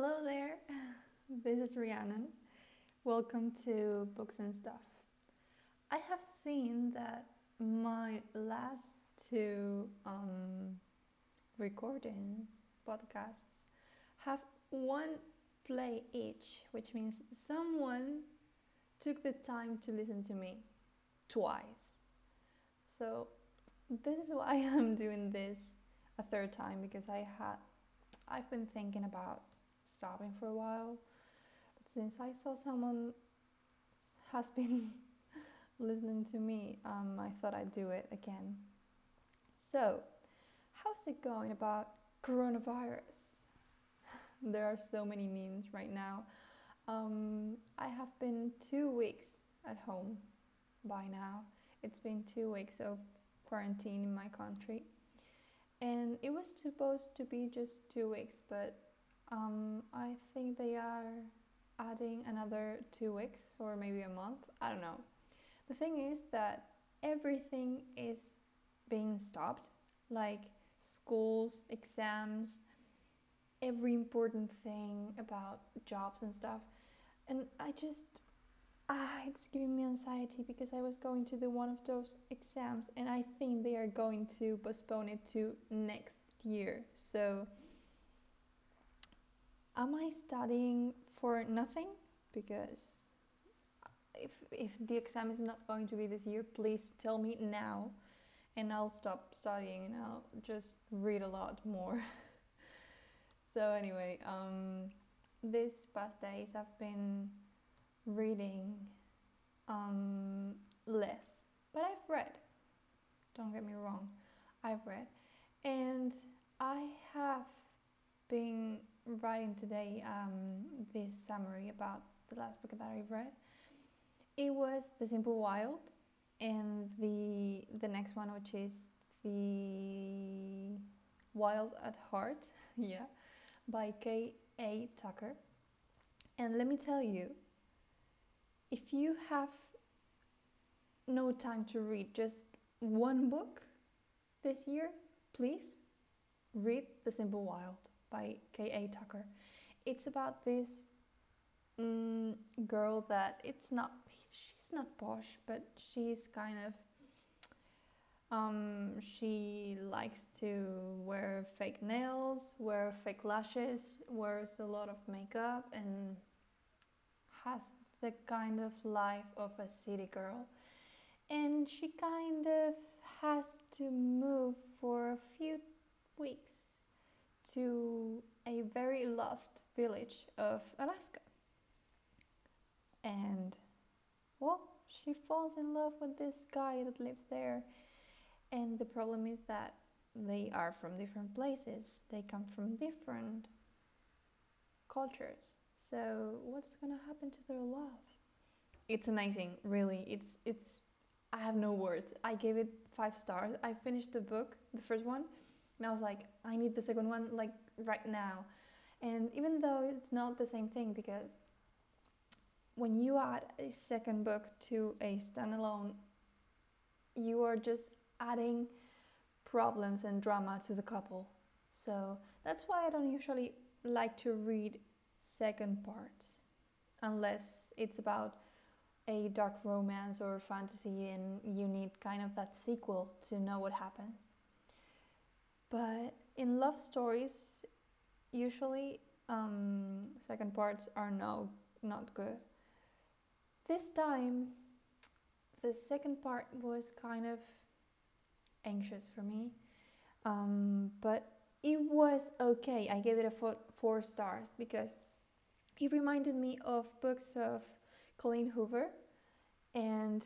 Hello there, this is Rhiannon. Welcome to Books and Stuff. I have seen that my last two um, recordings, podcasts, have one play each, which means someone took the time to listen to me twice. So, this is why I'm doing this a third time because I had I've been thinking about stopping for a while. But since I saw someone has been listening to me, um, I thought I'd do it again. So, how's it going about coronavirus? there are so many memes right now. Um, I have been two weeks at home by now. It's been two weeks of quarantine in my country. And it was supposed to be just two weeks, but um, I think they are adding another two weeks or maybe a month. I don't know. The thing is that everything is being stopped, like schools, exams, every important thing about jobs and stuff. And I just, ah, it's giving me anxiety because I was going to do one of those exams and I think they are going to postpone it to next year. So, am I studying for nothing? Because if, if the exam is not going to be this year, please tell me now and I'll stop studying and I'll just read a lot more. so, anyway, um, these past days I've been reading um, less, but I've read. Don't get me wrong, I've read. And I have been writing today um, this summary about the last book that I read. It was The Simple Wild, and the the next one, which is The Wild at Heart, yeah, by K. A. Tucker. And let me tell you, if you have no time to read just one book this year, please read The Simple Wild by K.A. Tucker. It's about this um, girl that it's not, she's not posh, but she's kind of, um, she likes to wear fake nails, wear fake lashes, wears a lot of makeup, and has the kind of life of a city girl. And she kind of has to move for a few weeks to a very lost village of Alaska. And, well, she falls in love with this guy that lives there. And the problem is that they are from different places, they come from different cultures. So, what's gonna happen to their love? It's amazing, really. It's, it's, I have no words. I gave it five stars. I finished the book, the first one, and I was like, I need the second one like right now. And even though it's not the same thing, because when you add a second book to a standalone, you are just adding problems and drama to the couple. So that's why I don't usually like to read second parts unless it's about a dark romance or fantasy and you need kind of that sequel to know what happens. But in love stories, usually um, second parts are no not good. This time, the second part was kind of anxious for me, um, but it was okay. I gave it a four, four stars because it reminded me of books of Colleen Hoover, and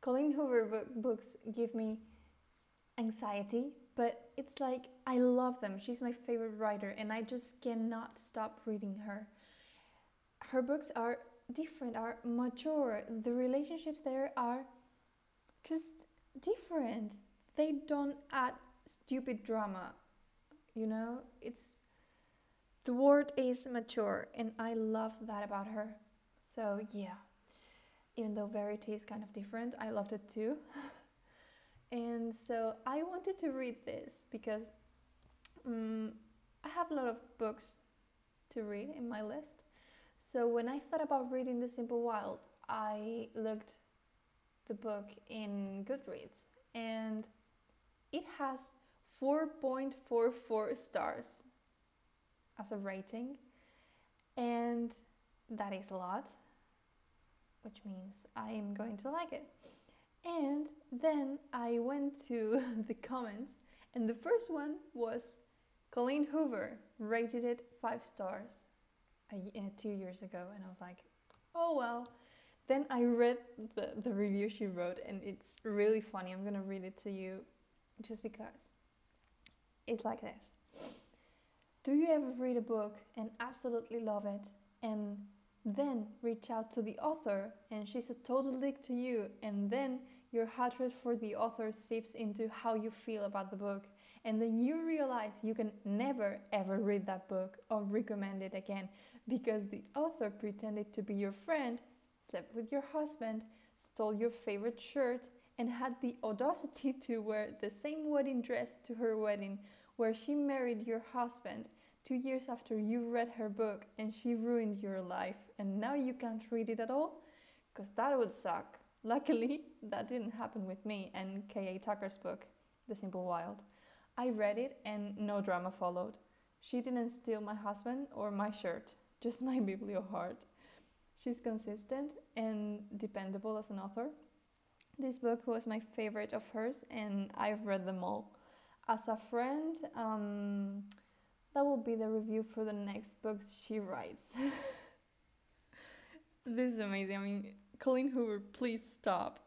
Colleen Hoover book, books give me anxiety but it's like I love them. She's my favorite writer, and I just cannot stop reading her. Her books are different, are mature. The relationships there are just different. They don't add stupid drama, you know? It's the word is mature, and I love that about her. So, yeah, even though Verity is kind of different, I loved it too. And so I wanted to read this because um, I have a lot of books to read in my list. So when I thought about reading The Simple Wild, I looked the book in Goodreads and it has 4.44 stars as a rating and that is a lot which means I am going to like it. And then I went to the comments and the first one was Colleen Hoover rated it 5 stars a, uh, two years ago and I was like, "Oh well." Then I read the, the review she wrote, and it's really funny. I'm gonna read it to you just because. It's like this Do you ever read a book and absolutely love it, and then reach out to the author, and she's a total dick to you, and then your hatred for the author seeps into how you feel about the book, and then you realize you can never ever read that book or recommend it again because the author pretended to be your friend slept with your husband, stole your favorite shirt, and had the audacity to wear the same wedding dress to her wedding, where she married your husband two years after you read her book and she ruined your life, and now you can't read it at all? Because that would suck. Luckily, that didn't happen with me and K.A. Tucker's book, The Simple Wild. I read it and no drama followed. She didn't steal my husband or my shirt, just my biblio heart. She's consistent and dependable as an author. This book was my favorite of hers, and I've read them all. As a friend, um, that will be the review for the next books she writes. this is amazing. I mean, Colleen Hoover, please stop.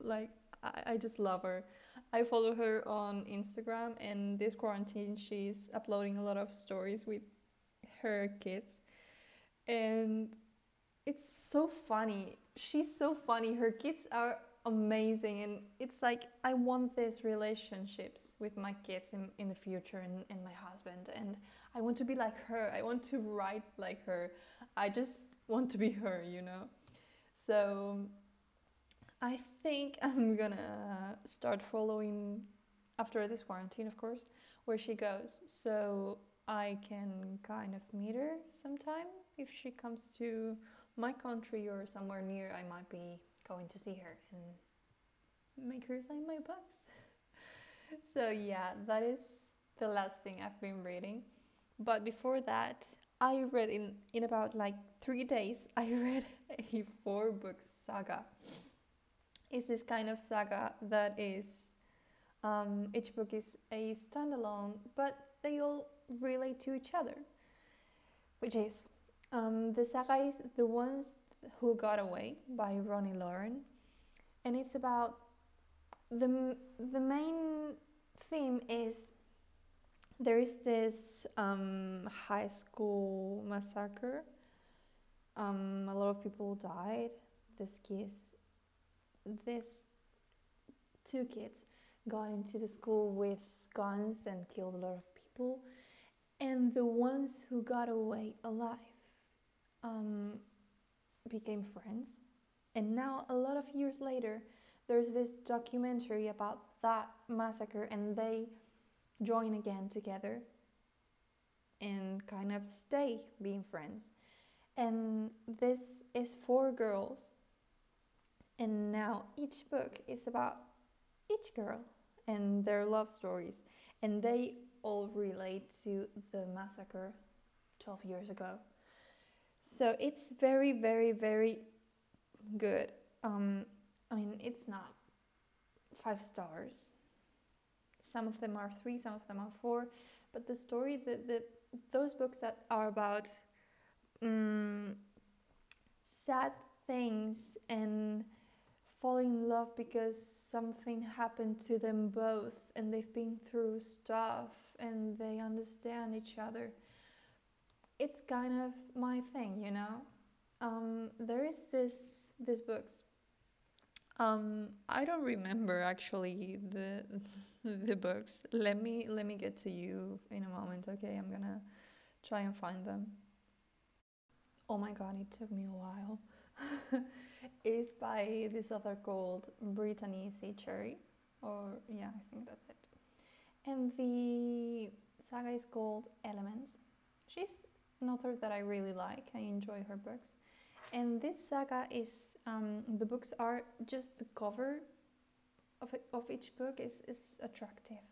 Like, I, I just love her. I follow her on Instagram, and this quarantine, she's uploading a lot of stories with her kids. And it's so funny. She's so funny. Her kids are amazing and it's like I want these relationships with my kids in, in the future and, and my husband and I want to be like her. I want to write like her. I just want to be her, you know. So I think I'm gonna start following after this quarantine, of course, where she goes. So I can kind of meet her sometime if she comes to my country or somewhere near, I might be going to see her and make her sign my books. so, yeah, that is the last thing I've been reading. But before that, I read in, in about like three days, I read a four book saga. It's this kind of saga that is, um, each book is a standalone, but they all relate to each other, which is um, the saga is The Ones Who Got Away by Roni Loren, and it's about the, the main theme is there is this um, high school massacre. Um, a lot of people died. This kids, this two kids got into the school with guns and killed a lot of people. And the ones who got away alive um, became friends. And now, a lot of years later, there's this documentary about that massacre, and they join again together and kind of stay being friends. And this is four girls. And now each book is about each girl and their love stories. And they all relate to the massacre 12 years ago. So it's very, very, very good. Um, I mean, it's not five stars. Some of them are three, some of them are four. But the story, the, the those books that are about um, sad things and falling in love because something happened to them both and they've been through stuff and they understand each other it's kind of my thing, you know. Um, there is this this books. Um, I don't remember actually the the books. Let me let me get to you in a moment. Okay, I'm gonna try and find them. Oh my god, it took me a while. it's by this author called Brittainy C. Cherry, or yeah, I think that's it. And the saga is called Elements. She's an author that I really like. I enjoy her books. And this saga is um, the books are just the cover of, of each book is, is attractive.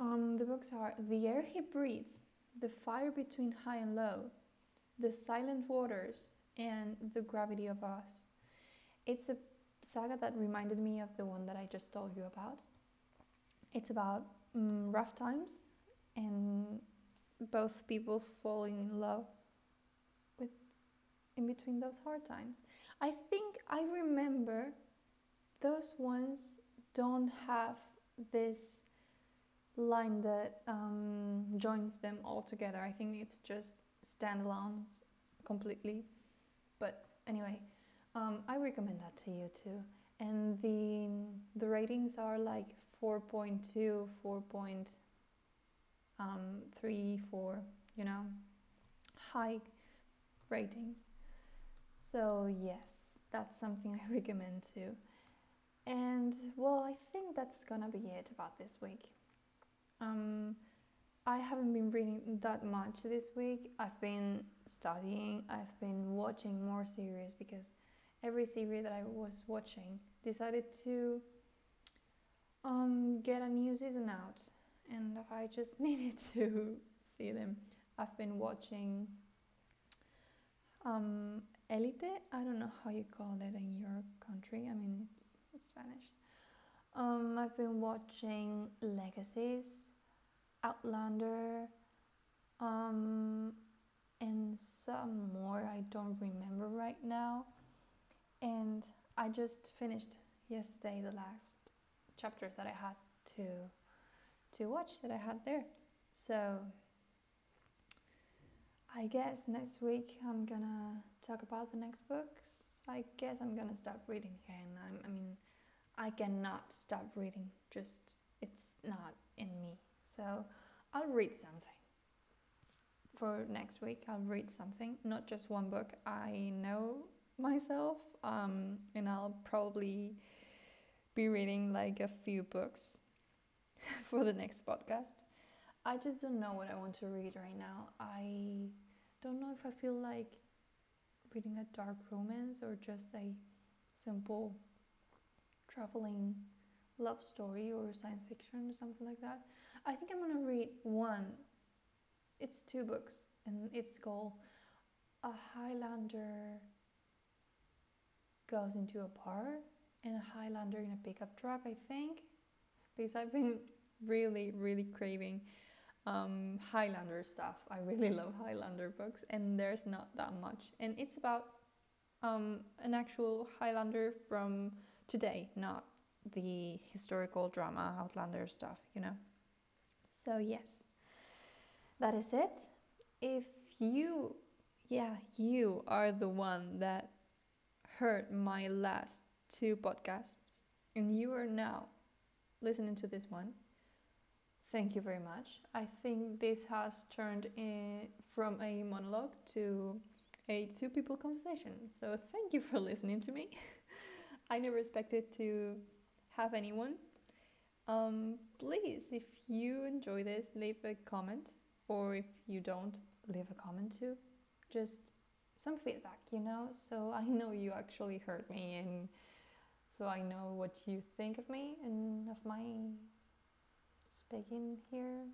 Um, the books are The Air He Breathes, The Fire Between High and Low, The Silent Waters, and The Gravity of Us. It's a saga that reminded me of the one that I just told you about. It's about um, rough times and both people falling in love with in between those hard times. I think I remember those ones don't have this line that um, joins them all together. I think it's just standalones completely. But anyway, um, I recommend that to you too. And the the ratings are like 4.2, 4.3, um, three, 4, you know, high ratings. So yes, that's something I recommend too. And well, I think that's gonna be it about this week. Um, I haven't been reading that much this week. I've been studying, I've been watching more series because every series that I was watching decided to um, get a new season out, and I just needed to see them. I've been watching um, Elite. I don't know how you call it in your country. I mean, it's, it's Spanish. Um, I've been watching Legacies, Outlander, um, and some more I don't remember right now. And I just finished yesterday the last chapters that I had to to watch that I had there. So I guess next week I'm gonna talk about the next books. I guess I'm gonna start reading again. I'm, I mean, I cannot stop reading. Just it's not in me. So I'll read something for next week. I'll read something, not just one book. I know myself, um, and I'll probably be reading like a few books for the next podcast. I just don't know what I want to read right now. I don't know if I feel like reading a dark romance or just a simple traveling love story or science fiction or something like that. I think I'm gonna read one. It's two books and it's called A Highlander Goes into a Bar and a Highlander in a pickup truck, I think. Because I've been really, really craving um, Highlander stuff. I really love Highlander books, and there's not that much. And it's about um, an actual Highlander from today, not the historical drama Outlander stuff, you know. So, yes, that is it. If you, yeah, you are the one that heard my last two podcasts and you are now listening to this one, Thank you very much. I think this has turned in from a monologue to a two people conversation. So thank you for listening to me. I never expected to have anyone. Um, please, if you enjoy this, leave a comment, or if you don't, leave a comment too. Just some feedback, you know, so I know you actually heard me and so I know what you think of me and of my speaking here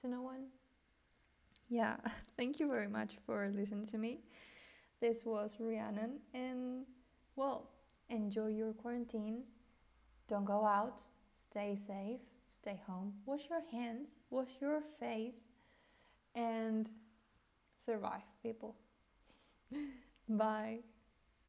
to no one. Yeah, thank you very much for listening to me. This was Rhiannon, and well, enjoy your quarantine. Don't go out, stay safe, stay home, wash your hands, wash your face, and survive, people. Bye.